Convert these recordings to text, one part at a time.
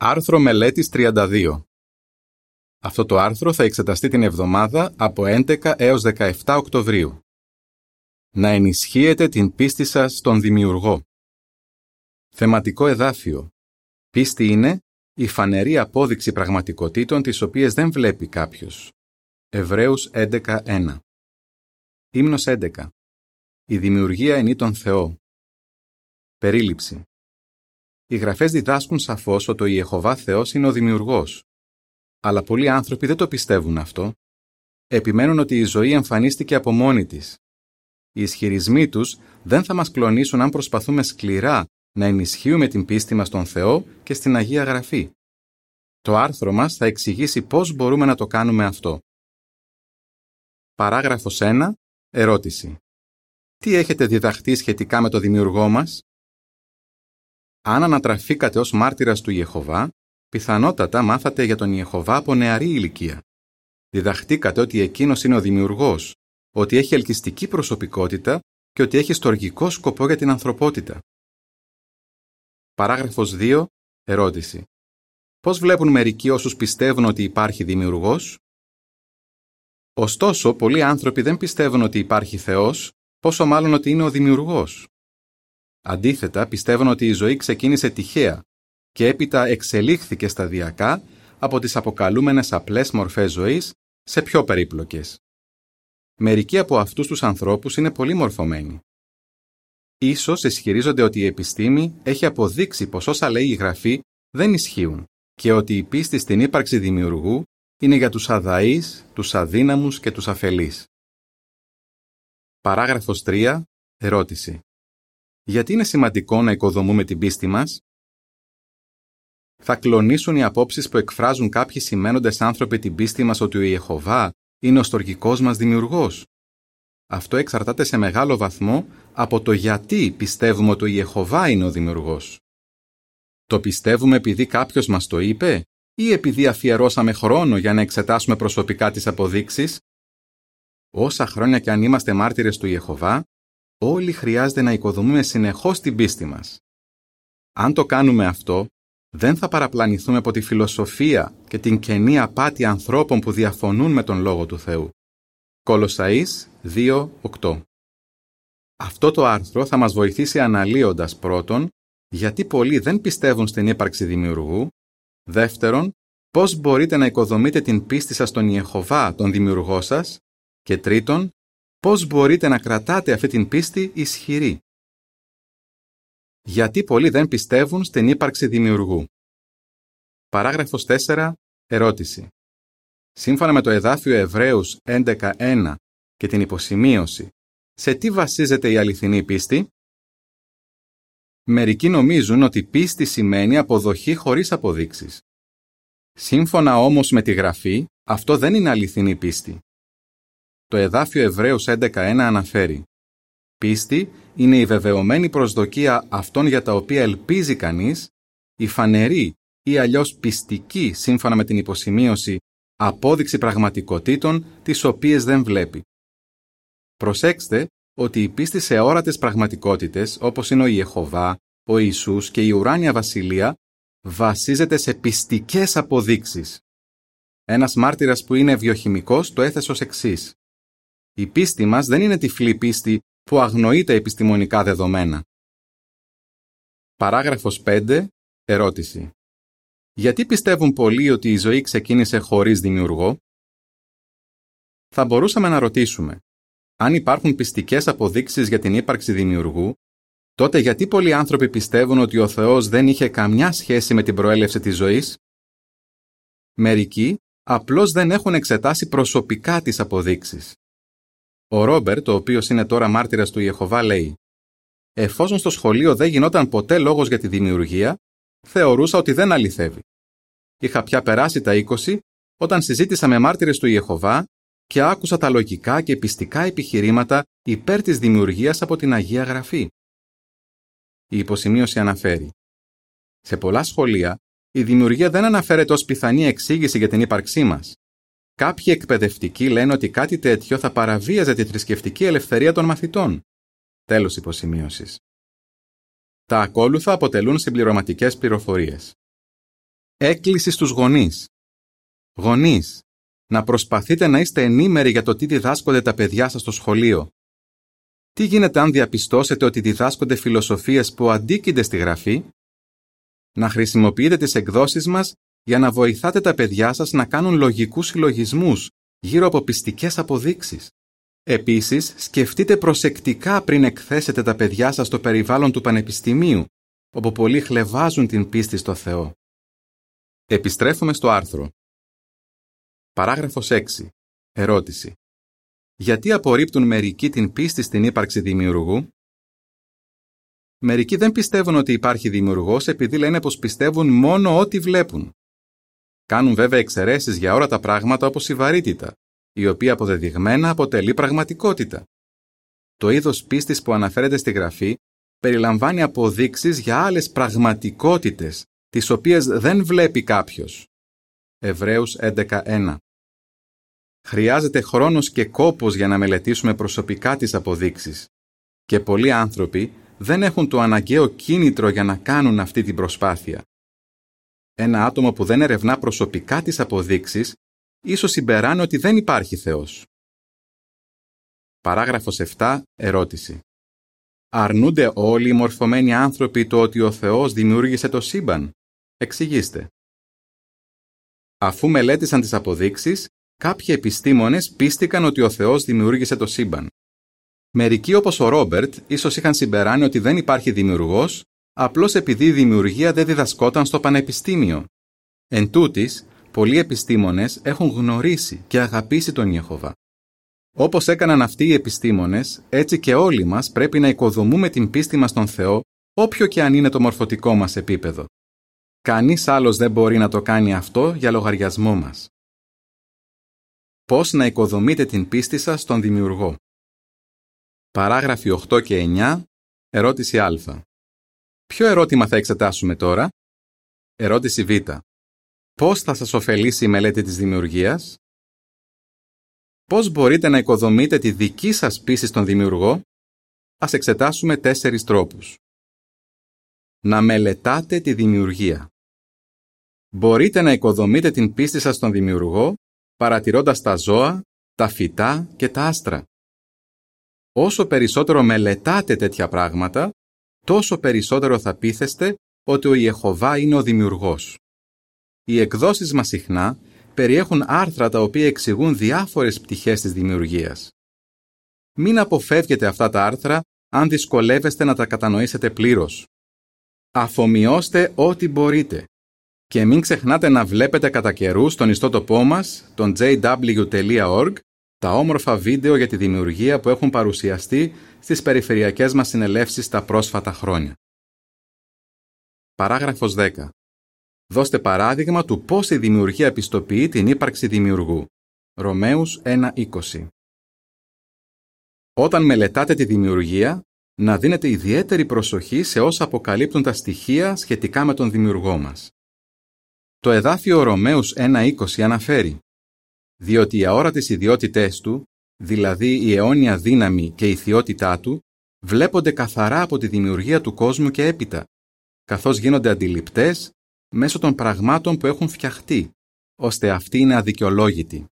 Άρθρο μελέτης 32 Αυτό το άρθρο θα εξεταστεί την εβδομάδα από 11 έως 17 Οκτωβρίου. Να ενισχύετε την πίστη σας στον Δημιουργό. Θεματικό εδάφιο. Πίστη είναι η φανερή απόδειξη πραγματικοτήτων τις οποίες δεν βλέπει κάποιος. Εβραίους 11.1 Ύμνος 11 Η δημιουργία ενεί τον Θεό. Περίληψη οι γραφές διδάσκουν σαφώς ότι ο Ιεχοβά Θεός είναι ο δημιουργός. Αλλά πολλοί άνθρωποι δεν το πιστεύουν αυτό. Επιμένουν ότι η ζωή εμφανίστηκε από μόνη της. Οι ισχυρισμοί τους δεν θα μας κλονίσουν αν προσπαθούμε σκληρά να ενισχύουμε την πίστη μας στον Θεό και στην Αγία Γραφή. Το άρθρο μας θα εξηγήσει πώς μπορούμε να το κάνουμε αυτό. Παράγραφος 1. Ερώτηση. Τι έχετε διδαχτεί σχετικά με το δημιουργό μας; Αν ανατραφήκατε ως μάρτυρας του Ιεχωβά, πιθανότατα μάθατε για τον Ιεχωβά από νεαρή ηλικία. Διδαχτήκατε ότι εκείνος είναι ο δημιουργός, ότι έχει ελκυστική προσωπικότητα και ότι έχει στοργικό σκοπό για την ανθρωπότητα. Παράγραφος 2. Ερώτηση. Πώς βλέπουν μερικοί όσους πιστεύουν ότι υπάρχει δημιουργός; Ωστόσο, πολλοί άνθρωποι δεν πιστεύουν ότι υπάρχει Θεός, πόσο μάλλον ότι είναι ο δημιουργός. Αντίθετα, πιστεύουν ότι η ζωή ξεκίνησε τυχαία και έπειτα εξελίχθηκε σταδιακά από τις αποκαλούμενες απλές μορφές ζωής σε πιο περίπλοκες. Μερικοί από αυτούς τους ανθρώπους είναι πολύ μορφωμένοι. Ίσως ισχυρίζονται ότι η επιστήμη έχει αποδείξει πως όσα λέει η Γραφή δεν ισχύουν και ότι η πίστη στην ύπαρξη δημιουργού είναι για τους αδαείς, τους αδύναμους και τους αφελείς. Παράγραφος 3. Ερώτηση. Γιατί είναι σημαντικό να οικοδομούμε την πίστη μας; Θα κλονίσουν οι απόψεις που εκφράζουν κάποιοι σημαίνοντες άνθρωποι την πίστη μας ότι ο Ιεχωβά είναι ο στοργικός μας δημιουργός. Αυτό εξαρτάται σε μεγάλο βαθμό από το γιατί πιστεύουμε ότι ο Ιεχωβά είναι ο δημιουργός. Το πιστεύουμε επειδή κάποιος μας το είπε ή επειδή αφιερώσαμε χρόνο για να εξετάσουμε προσωπικά τις αποδείξεις; Όσα χρόνια και αν είμαστε μάρτυρες του Ιεχωβά, όλοι χρειάζεται να οικοδομούμε συνεχώς την πίστη μας. Αν το κάνουμε αυτό, δεν θα παραπλανηθούμε από τη φιλοσοφία και την κενή απάτη ανθρώπων που διαφωνούν με τον Λόγο του Θεού. Κολοσαΐς 2.8 Αυτό το άρθρο θα μας βοηθήσει αναλύοντας πρώτον γιατί πολλοί δεν πιστεύουν στην ύπαρξη δημιουργού, δεύτερον πώς μπορείτε να οικοδομείτε την πίστη σας στον Ιεχωβά, τον δημιουργό σας και τρίτον Πώς μπορείτε να κρατάτε αυτή την πίστη ισχυρή; Γιατί πολλοί δεν πιστεύουν στην ύπαρξη δημιουργού; Παράγραφος 4. Ερώτηση. Σύμφωνα με το εδάφιο Εβραίους 11.1 και την υποσημείωση, σε τι βασίζεται η αληθινή πίστη; Μερικοί νομίζουν ότι πίστη σημαίνει αποδοχή χωρίς αποδείξεις. Σύμφωνα όμως με τη Γραφή, αυτό δεν είναι αληθινή πίστη. Το εδάφιο Εβραίους 11.1 αναφέρει «Πίστη είναι η βεβαιωμένη προσδοκία αυτών για τα οποία ελπίζει κανείς, η φανερή ή αλλιώς πιστική σύμφωνα με την υποσημείωση απόδειξη πραγματικοτήτων τις οποίες δεν βλέπει». Προσέξτε ότι η πίστη σε όρατες πραγματικότητες όπως είναι ο Ιεχωβά, ο Ιησούς και η ουράνια βασιλεία βασίζεται σε πιστικές αποδείξεις. Ένας μάρτυρας που είναι βιοχημικός το έθεσε ως εξής. Η πίστη μας δεν είναι τυφλή πίστη που αγνοεί τα επιστημονικά δεδομένα. Παράγραφος 5. Ερώτηση. Γιατί πιστεύουν πολλοί ότι η ζωή ξεκίνησε χωρίς δημιουργό; Θα μπορούσαμε να ρωτήσουμε. Αν υπάρχουν πιστικές αποδείξεις για την ύπαρξη δημιουργού, τότε γιατί πολλοί άνθρωποι πιστεύουν ότι ο Θεός δεν είχε καμιά σχέση με την προέλευση της ζωής; Μερικοί απλώς δεν έχουν εξετάσει προσωπικά τις αποδείξεις. Ο Ρόμπερτ, ο οποίος είναι τώρα μάρτυρας του Ιεχοβά, λέει: Εφόσον στο σχολείο δεν γινόταν ποτέ λόγος για τη δημιουργία, θεωρούσα ότι δεν αληθεύει. Είχα πια περάσει τα 20 όταν συζήτησα με μάρτυρες του Ιεχοβά και άκουσα τα λογικά και πιστικά επιχειρήματα υπέρ της δημιουργίας από την Αγία Γραφή. Η υποσημείωση αναφέρει. Σε πολλά σχολεία, η δημιουργία δεν αναφέρεται ως πιθανή εξήγηση για την ύπαρξή μας. Κάποιοι εκπαιδευτικοί λένε ότι κάτι τέτοιο θα παραβίαζε τη θρησκευτική ελευθερία των μαθητών. Τέλος υποσημείωσης. Τα ακόλουθα αποτελούν συμπληρωματικές πληροφορίες. Έκκληση στους γονείς. Γονείς, να προσπαθείτε να είστε ενήμεροι για το τι διδάσκονται τα παιδιά σας στο σχολείο. Τι γίνεται αν διαπιστώσετε ότι διδάσκονται φιλοσοφίες που αντίκεινται στη γραφή; Να χρησιμοποιείτε τις εκδόσεις μας για να βοηθάτε τα παιδιά σας να κάνουν λογικούς συλλογισμούς γύρω από πιστικές αποδείξεις. Επίσης, σκεφτείτε προσεκτικά πριν εκθέσετε τα παιδιά σας στο περιβάλλον του Πανεπιστημίου, όπου πολλοί χλεβάζουν την πίστη στο Θεό. Επιστρέφουμε στο άρθρο. Παράγραφος 6. Ερώτηση. Γιατί απορρίπτουν μερικοί την πίστη στην ύπαρξη δημιουργού; Μερικοί δεν πιστεύουν ότι υπάρχει δημιουργός επειδή λένε πως πιστεύουν μόνο ό,τι βλέπουν. Κάνουν βέβαια εξαιρέσεις για όλα τα πράγματα όπως η βαρύτητα, η οποία αποδεδειγμένα αποτελεί πραγματικότητα. Το είδος πίστης που αναφέρεται στη γραφή περιλαμβάνει αποδείξεις για άλλες πραγματικότητες, τις οποίες δεν βλέπει κάποιος. Εβραίους 11.1 Χρειάζεται χρόνος και κόπος για να μελετήσουμε προσωπικά τις αποδείξεις. Και πολλοί άνθρωποι δεν έχουν το αναγκαίο κίνητρο για να κάνουν αυτή την προσπάθεια. Ένα άτομο που δεν ερευνά προσωπικά τις αποδείξεις, ίσως συμπεράνει ότι δεν υπάρχει Θεός. Παράγραφος 7. Ερώτηση. Αρνούνται όλοι οι μορφωμένοι άνθρωποι το ότι ο Θεός δημιούργησε το σύμπαν; Εξηγήστε. Αφού μελέτησαν τις αποδείξεις, κάποιοι επιστήμονες πίστηκαν ότι ο Θεός δημιούργησε το σύμπαν. Μερικοί όπως ο Ρόμπερτ ίσως είχαν συμπεράνει ότι δεν υπάρχει δημιουργός, απλώς επειδή η δημιουργία δεν διδασκόταν στο πανεπιστήμιο. Εν τούτης, πολλοί επιστήμονες έχουν γνωρίσει και αγαπήσει τον Ιεχωβά. Όπως έκαναν αυτοί οι επιστήμονες, έτσι και όλοι μας πρέπει να οικοδομούμε την πίστη μας στον Θεό, όποιο και αν είναι το μορφωτικό μας επίπεδο. Κανείς άλλος δεν μπορεί να το κάνει αυτό για λογαριασμό μας. Πώς να οικοδομείτε την πίστη σας στον Δημιουργό. Παράγραφοι 8 και 9, ερώτηση Α. Ποιο ερώτημα θα εξετάσουμε τώρα; Ερώτηση Β. Πώς θα σας ωφελήσει η μελέτη της δημιουργίας; Πώς μπορείτε να οικοδομείτε τη δική σας πίστη στον δημιουργό; Ας εξετάσουμε τέσσερις τρόπους. Να μελετάτε τη δημιουργία. Μπορείτε να οικοδομείτε την πίστη σας στον δημιουργό παρατηρώντας τα ζώα, τα φυτά και τα άστρα. Όσο περισσότερο μελετάτε τέτοια πράγματα, τόσο περισσότερο θα πείθεστε ότι ο Ιεχωβά είναι ο δημιουργός. Οι εκδόσεις μας συχνά περιέχουν άρθρα τα οποία εξηγούν διάφορες πτυχές της δημιουργίας. Μην αποφεύγετε αυτά τα άρθρα αν δυσκολεύεστε να τα κατανοήσετε πλήρως. Αφομοιώστε ό,τι μπορείτε. Και μην ξεχνάτε να βλέπετε κατά καιρού στον ιστότοπό μας, τον jw.org, τα όμορφα βίντεο για τη δημιουργία που έχουν παρουσιαστεί στις περιφερειακές μας συνελεύσεις τα πρόσφατα χρόνια. Παράγραφος 10. Δώστε παράδειγμα του πώς η δημιουργία πιστοποιεί την ύπαρξη δημιουργού. Ρωμαίους 1.20 Όταν μελετάτε τη δημιουργία, να δίνετε ιδιαίτερη προσοχή σε όσα αποκαλύπτουν τα στοιχεία σχετικά με τον δημιουργό μας. Το εδάφιο Ρωμαίους 1.20 αναφέρει «Διότι οι αόρατες ιδιότητές του, δηλαδή η αιώνια δύναμη και η θεότητά του, βλέπονται καθαρά από τη δημιουργία του κόσμου και έπειτα, καθώς γίνονται αντιληπτές μέσω των πραγμάτων που έχουν φτιαχτεί, ώστε αυτή είναι αδικαιολόγητη.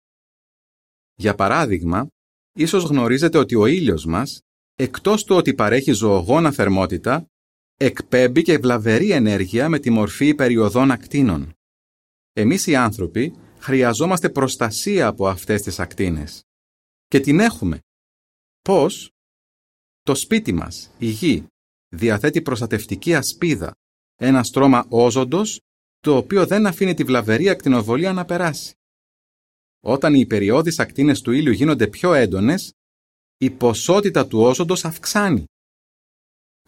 Για παράδειγμα, ίσως γνωρίζετε ότι ο ήλιος μας, εκτός του ότι παρέχει ζωογόνα θερμότητα, εκπέμπει και βλαβερή ενέργεια με τη μορφή περιοδών ακτίνων. Εμείς οι άνθρωποι χρειαζόμαστε προστασία από αυτές τις ακτίνες. Και την έχουμε. Πώς; Το σπίτι μας, η γη, διαθέτει προστατευτική ασπίδα, ένα στρώμα όζοντος, το οποίο δεν αφήνει τη βλαβερή ακτινοβολία να περάσει. Όταν οι περιόδεις ακτίνες του ήλιου γίνονται πιο έντονες, η ποσότητα του όζοντος αυξάνει.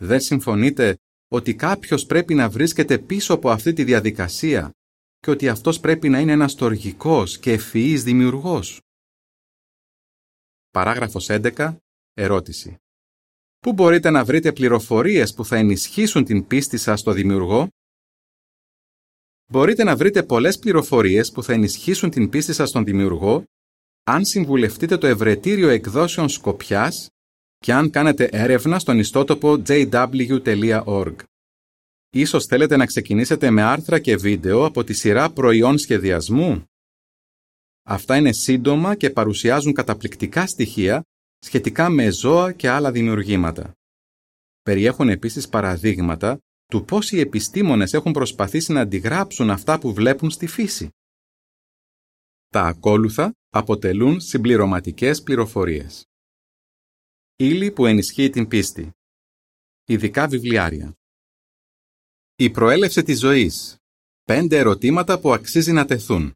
Δεν συμφωνείτε ότι κάποιος πρέπει να βρίσκεται πίσω από αυτή τη διαδικασία; Και ότι αυτός πρέπει να είναι ένας τοργικός και ευφυής δημιουργός. Παράγραφος 11. Ερώτηση. Πού μπορείτε να βρείτε πληροφορίες που θα ενισχύσουν την πίστη σας στο δημιουργό; Μπορείτε να βρείτε πολλές πληροφορίες που θα ενισχύσουν την πίστη σας στον δημιουργό αν συμβουλευτείτε το Ευρετήριο Εκδόσεων Σκοπιάς και αν κάνετε έρευνα στον ιστότοπο jw.org. Ίσως θέλετε να ξεκινήσετε με άρθρα και βίντεο από τη σειρά προϊόν σχεδιασμού. Αυτά είναι σύντομα και παρουσιάζουν καταπληκτικά στοιχεία σχετικά με ζώα και άλλα δημιουργήματα. Περιέχουν επίσης παραδείγματα του πώς οι επιστήμονες έχουν προσπαθήσει να αντιγράψουν αυτά που βλέπουν στη φύση. Τα ακόλουθα αποτελούν συμπληρωματικές πληροφορίες. Ύλη που ενισχύει την πίστη. Ειδικά βιβλιάρια. Η προέλευση της ζωής. Πέντε ερωτήματα που αξίζει να τεθούν.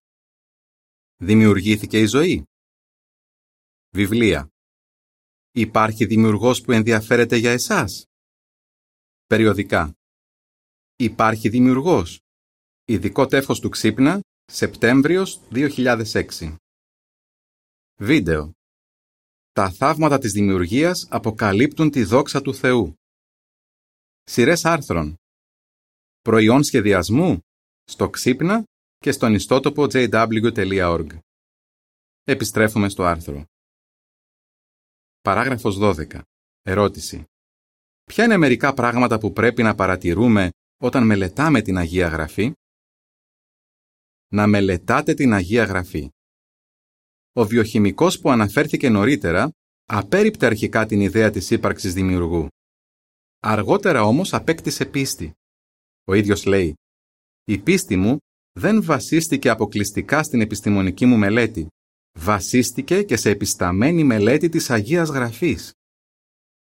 Δημιουργήθηκε η ζωή. Βιβλία. Υπάρχει δημιουργός που ενδιαφέρεται για εσάς. Περιοδικά. Υπάρχει δημιουργός. Ειδικό τεύχος του Ξύπνα, Σεπτέμβριος 2006. Βίντεο. Τα θαύματα της δημιουργίας αποκαλύπτουν τη δόξα του Θεού. Σειρές άρθρων. Προϊόν σχεδιασμού στο Ξύπνα και στον ιστότοπο jw.org. Επιστρέφουμε στο άρθρο. Παράγραφος 12. Ερώτηση. Ποια είναι μερικά πράγματα που πρέπει να παρατηρούμε όταν μελετάμε την Αγία Γραφή; Να μελετάτε την Αγία Γραφή. Ο βιοχημικός που αναφέρθηκε νωρίτερα απέριπτε αρχικά την ιδέα της ύπαρξης δημιουργού. Αργότερα όμως απέκτησε πίστη. Ο ίδιος λέει «Η πίστη μου δεν βασίστηκε αποκλειστικά στην επιστημονική μου μελέτη. Βασίστηκε και σε επισταμένη μελέτη της Αγίας Γραφής.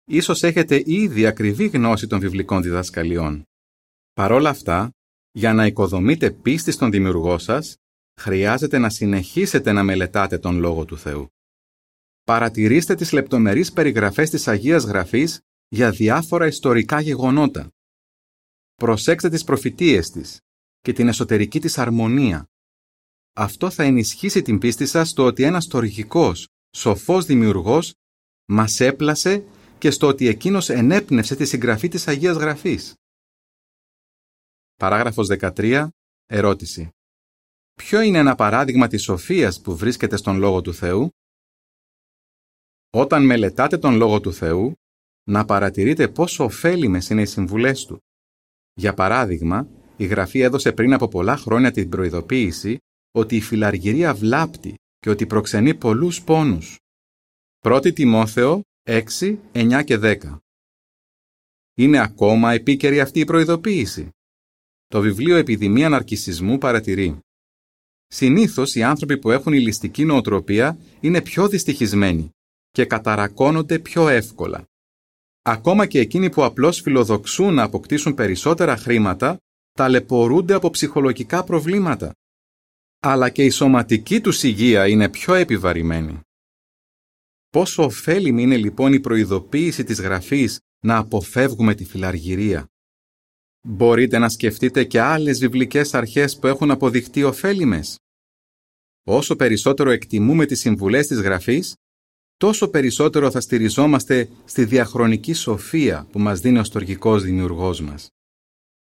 Ίσως έχετε ήδη ακριβή γνώση των βιβλικών διδασκαλιών. Παρόλα αυτά, για να οικοδομείτε πίστη στον δημιουργό σας, χρειάζεται να συνεχίσετε να μελετάτε τον Λόγο του Θεού. Παρατηρήστε τις λεπτομερείς περιγραφές της Αγίας Γραφής για διάφορα ιστορικά γεγονότα. Προσέξτε τις προφητείες της και την εσωτερική της αρμονία. Αυτό θα ενισχύσει την πίστη σας στο ότι ένας τοργικός, σοφός δημιουργός μας έπλασε και στο ότι εκείνος ενέπνευσε τη συγγραφή της Αγίας Γραφής. Παράγραφος 13. Ερώτηση. Ποιο είναι ένα παράδειγμα της σοφίας που βρίσκεται στον Λόγο του Θεού; Όταν μελετάτε τον Λόγο του Θεού, να παρατηρείτε πόσο ωφέλιμες είναι οι συμβουλές Του. Για παράδειγμα, η Γραφή έδωσε πριν από πολλά χρόνια την προειδοποίηση ότι η φιλαργυρία βλάπτει και ότι προξενεί πολλούς πόνους. 1 Τιμόθεο 6, 9 και 10 Είναι ακόμα επίκαιρη αυτή η προειδοποίηση. Το βιβλίο «Επιδημία Ναρκισισμού» παρατηρεί Συνήθως οι άνθρωποι που έχουν ηλιστική νοοτροπία είναι πιο δυστυχισμένοι και καταρακώνονται πιο εύκολα. Ακόμα και εκείνοι που απλώς φιλοδοξούν να αποκτήσουν περισσότερα χρήματα, ταλαιπωρούνται από ψυχολογικά προβλήματα. Αλλά και η σωματική τους υγεία είναι πιο επιβαρημένη. Πόσο ωφέλιμη είναι λοιπόν η προειδοποίηση της γραφής να αποφεύγουμε τη φιλαργυρία. Μπορείτε να σκεφτείτε και άλλες βιβλικές αρχές που έχουν αποδειχτεί ωφέλιμες. Όσο περισσότερο εκτιμούμε τις συμβουλές της γραφής, τόσο περισσότερο θα στηριζόμαστε στη διαχρονική σοφία που μας δίνει ο στοργικός δημιουργός μας.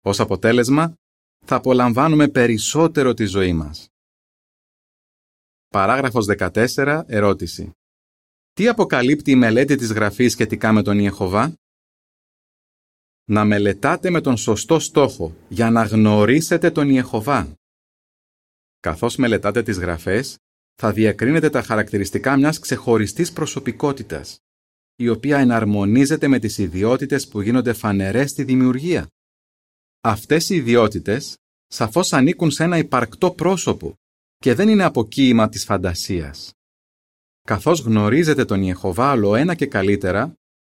Ως αποτέλεσμα, θα απολαμβάνουμε περισσότερο τη ζωή μας. Παράγραφος 14. Ερώτηση. Τι αποκαλύπτει η μελέτη της γραφής σχετικά με τον Ιεχωβά; Να μελετάτε με τον σωστό στόχο για να γνωρίσετε τον Ιεχωβά. Καθώς μελετάτε τις γραφές, θα διακρίνετε τα χαρακτηριστικά μιας ξεχωριστής προσωπικότητας, η οποία εναρμονίζεται με τις ιδιότητες που γίνονται φανερές στη δημιουργία. Αυτές οι ιδιότητες σαφώς ανήκουν σε ένα υπαρκτό πρόσωπο και δεν είναι αποκοίημα της φαντασίας. Καθώς γνωρίζετε τον Ιεχωβά όλο ένα και καλύτερα,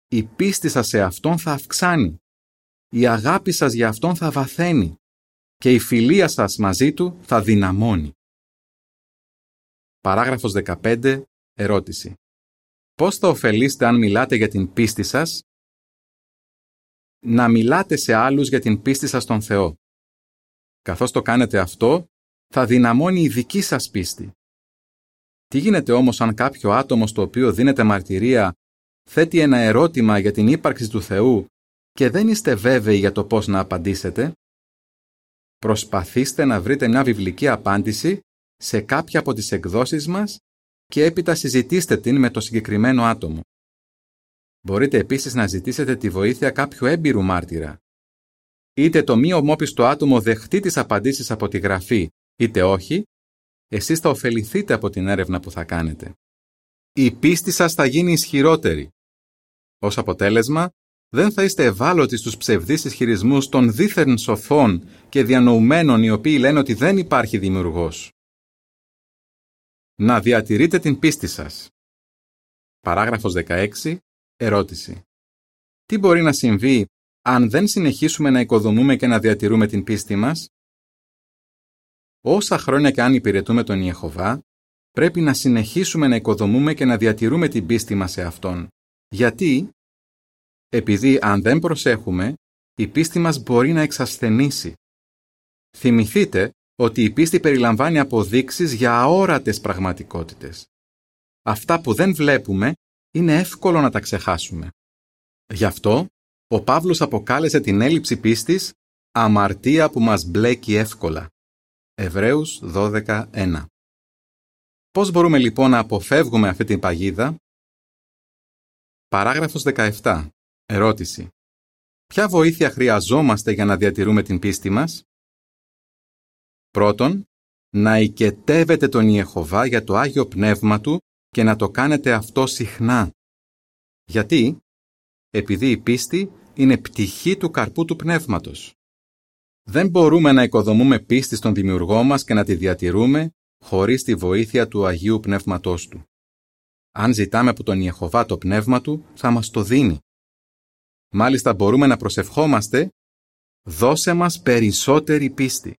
η πίστη σας σε Αυτόν θα αυξάνει, η αγάπη σας για Αυτόν θα βαθαίνει και η φιλία σας μαζί Του θα δυναμώνει. Παράγραφος 15. Ερώτηση. Πώς θα ωφελήσετε αν μιλάτε για την πίστη σας; Να μιλάτε σε άλλους για την πίστη σας στον Θεό. Καθώς το κάνετε αυτό, θα δυναμώνει η δική σας πίστη. Τι γίνεται όμως αν κάποιο άτομο στο οποίο δίνετε μαρτυρία θέτει ένα ερώτημα για την ύπαρξη του Θεού και δεν είστε βέβαιοι για το πώς να απαντήσετε; Προσπαθήστε να βρείτε μια βιβλική απάντηση σε κάποια από τις εκδόσεις μας και έπειτα συζητήστε την με το συγκεκριμένο άτομο. Μπορείτε επίσης να ζητήσετε τη βοήθεια κάποιου έμπειρου μάρτυρα. είτε το μη ομόπιστο άτομο δεχτεί τις απαντήσεις από τη γραφή, είτε όχι, εσείς θα ωφεληθείτε από την έρευνα που θα κάνετε. Η πίστη σας θα γίνει ισχυρότερη. Ως αποτέλεσμα, δεν θα είστε ευάλωτοι στους ψευδείς ισχυρισμούς των δίθεν σοφών και διανοουμένων οι οποίοι λένε ότι δεν υπάρχει δημιουργός. Να διατηρείτε την πίστη σας. Παράγραφος 16. Ερώτηση. Τι μπορεί να συμβεί αν δεν συνεχίσουμε να οικοδομούμε και να διατηρούμε την πίστη μας; Όσα χρόνια και αν υπηρετούμε τον Ιεχωβά, πρέπει να συνεχίσουμε να οικοδομούμε και να διατηρούμε την πίστη μας σε Αυτόν. Γιατί; Επειδή αν δεν προσέχουμε, η πίστη μας μπορεί να εξασθενήσει. Θυμηθείτε ότι η πίστη περιλαμβάνει αποδείξεις για αόρατες πραγματικότητες. Αυτά που δεν βλέπουμε είναι εύκολο να τα ξεχάσουμε. Γι' αυτό, ο Παύλος αποκάλεσε την έλλειψη πίστης αμαρτία που μας μπλέκει εύκολα. Εβραίους 12.1 Πώς μπορούμε λοιπόν να αποφεύγουμε αυτή την παγίδα; Παράγραφος 17. Ερώτηση. Ποια βοήθεια χρειαζόμαστε για να διατηρούμε την πίστη μας; Πρώτον, να οικετεύετε τον Ιεχωβά για το Άγιο Πνεύμα Του και να το κάνετε αυτό συχνά. Γιατί; Επειδή η πίστη είναι πτυχή του καρπού του πνεύματος. Δεν μπορούμε να οικοδομούμε πίστη στον Δημιουργό μας και να τη διατηρούμε χωρίς τη βοήθεια του Αγίου Πνεύματός Του. Αν ζητάμε από τον Ιεχωβά το Πνεύμα Του, θα μας το δίνει. Μάλιστα μπορούμε να προσευχόμαστε «Δώσε μας περισσότερη πίστη».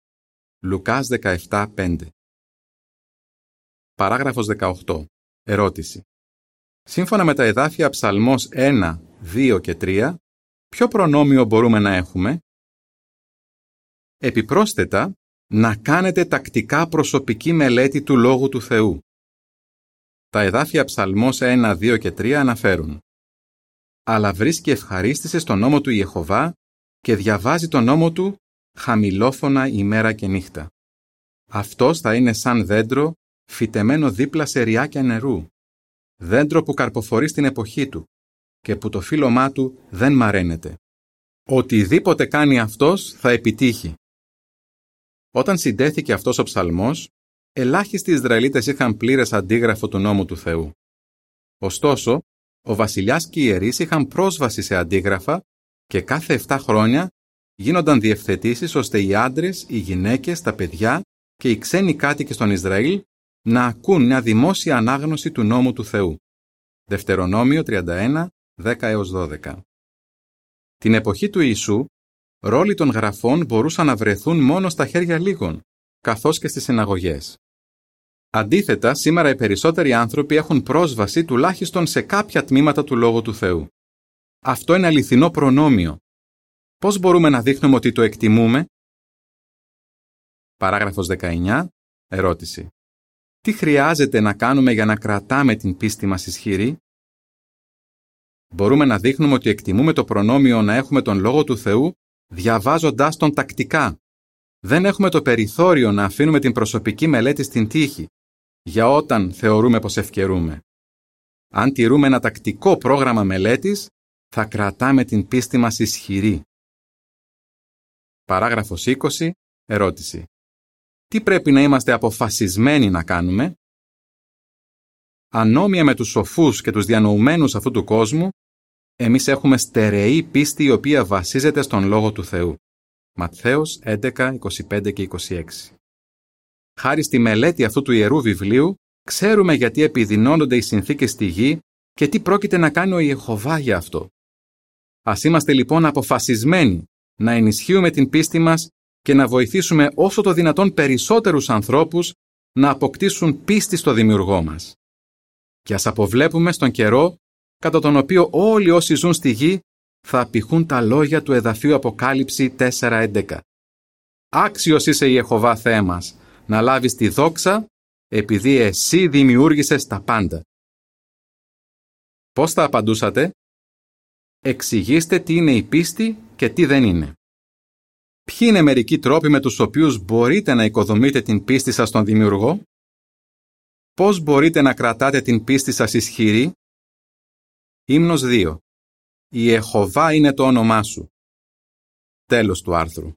Λουκάς 17.5 Παράγραφος 18. Ερώτηση. Σύμφωνα με τα εδάφια Ψαλμός 1, 2 και 3, ποιο προνόμιο μπορούμε να έχουμε; Επιπρόσθετα, να κάνετε τακτικά προσωπική μελέτη του Λόγου του Θεού. Τα εδάφια Ψαλμός 1, 2 και 3 αναφέρουν «Αλλά βρίσκει ευχαρίστηση στον νόμο του Ιεχωβά και διαβάζει τον νόμο του χαμηλόφωνα ημέρα και νύχτα. Αυτός θα είναι σαν δέντρο φυτεμένο δίπλα σε ριάκια νερού, δέντρο που καρποφορεί στην εποχή του και που το φύλλωμά του δεν μαραίνεται. Οτιδήποτε κάνει αυτός θα επιτύχει. Όταν συντέθηκε αυτός ο ψαλμός, ελάχιστοι Ισραηλίτες είχαν πλήρες αντίγραφο του νόμου του Θεού. Ωστόσο, ο βασιλιάς και οι ιερείς είχαν πρόσβαση σε αντίγραφα και κάθε 7 χρόνια γίνονταν διευθετήσεις ώστε οι άντρες, οι γυναίκες, τα παιδιά και οι ξένοι κάτοικοι στον Ισραήλ να ακούν μια δημόσια ανάγνωση του νόμου του Θεού. Δευτερονόμιο 31, 10-12 Την εποχή του Ιησού, ρόλοι των γραφών μπορούσαν να βρεθούν μόνο στα χέρια λίγων, καθώς και στις συναγωγές. Αντίθετα, σήμερα οι περισσότεροι άνθρωποι έχουν πρόσβαση τουλάχιστον σε κάποια τμήματα του Λόγου του Θεού. Αυτό είναι αληθινό προνόμιο. Πώς μπορούμε να δείχνουμε ότι το εκτιμούμε; Παράγραφος 19. Ερώτηση. Τι χρειάζεται να κάνουμε για να κρατάμε την πίστη μας ισχυρή; Μπορούμε να δείχνουμε ότι εκτιμούμε το προνόμιο να έχουμε τον Λόγο του Θεού διαβάζοντάς τον τακτικά. Δεν έχουμε το περιθώριο να αφήνουμε την προσωπική μελέτη στην τύχη, για όταν θεωρούμε πως ευκαιρούμε. Αν τηρούμε ένα τακτικό πρόγραμμα μελέτης, θα κρατάμε την πίστη μας ισχυρή. Παράγραφος 20. Ερώτηση. Τι πρέπει να είμαστε αποφασισμένοι να κάνουμε; Ανόμοια με τους σοφούς και τους διανοουμένους αυτού του κόσμου, εμείς έχουμε στερεή πίστη η οποία βασίζεται στον Λόγο του Θεού. Ματθαίος 11, 25 και 26 Χάρη στη μελέτη αυτού του Ιερού Βιβλίου, ξέρουμε γιατί επιδεινώνονται οι συνθήκες στη γη και τι πρόκειται να κάνει ο Ιεχωβά για αυτό. Ας είμαστε λοιπόν αποφασισμένοι να ενισχύουμε την πίστη μας και να βοηθήσουμε όσο το δυνατόν περισσότερους ανθρώπους να αποκτήσουν πίστη στο Δημιουργό μας. Και ας αποβλέπουμε στον καιρό κατά τον οποίο όλοι όσοι ζουν στη γη θα απηχούν τα λόγια του εδαφίου Αποκάλυψη 4.11. Άξιος είσαι η Εχωβά Θεέ μας, να λάβεις τη δόξα επειδή εσύ δημιούργησες τα πάντα. Πώς θα απαντούσατε; Εξηγήστε τι είναι η πίστη και τι δεν είναι. Ποιοι είναι μερικοί τρόποι με τους οποίους μπορείτε να οικοδομείτε την πίστη σας στον Δημιουργό; Πώς μπορείτε να κρατάτε την πίστη σας ισχυρή; Ύμνος 2. Η Εχωβά είναι το όνομά σου. Τέλος του άρθρου.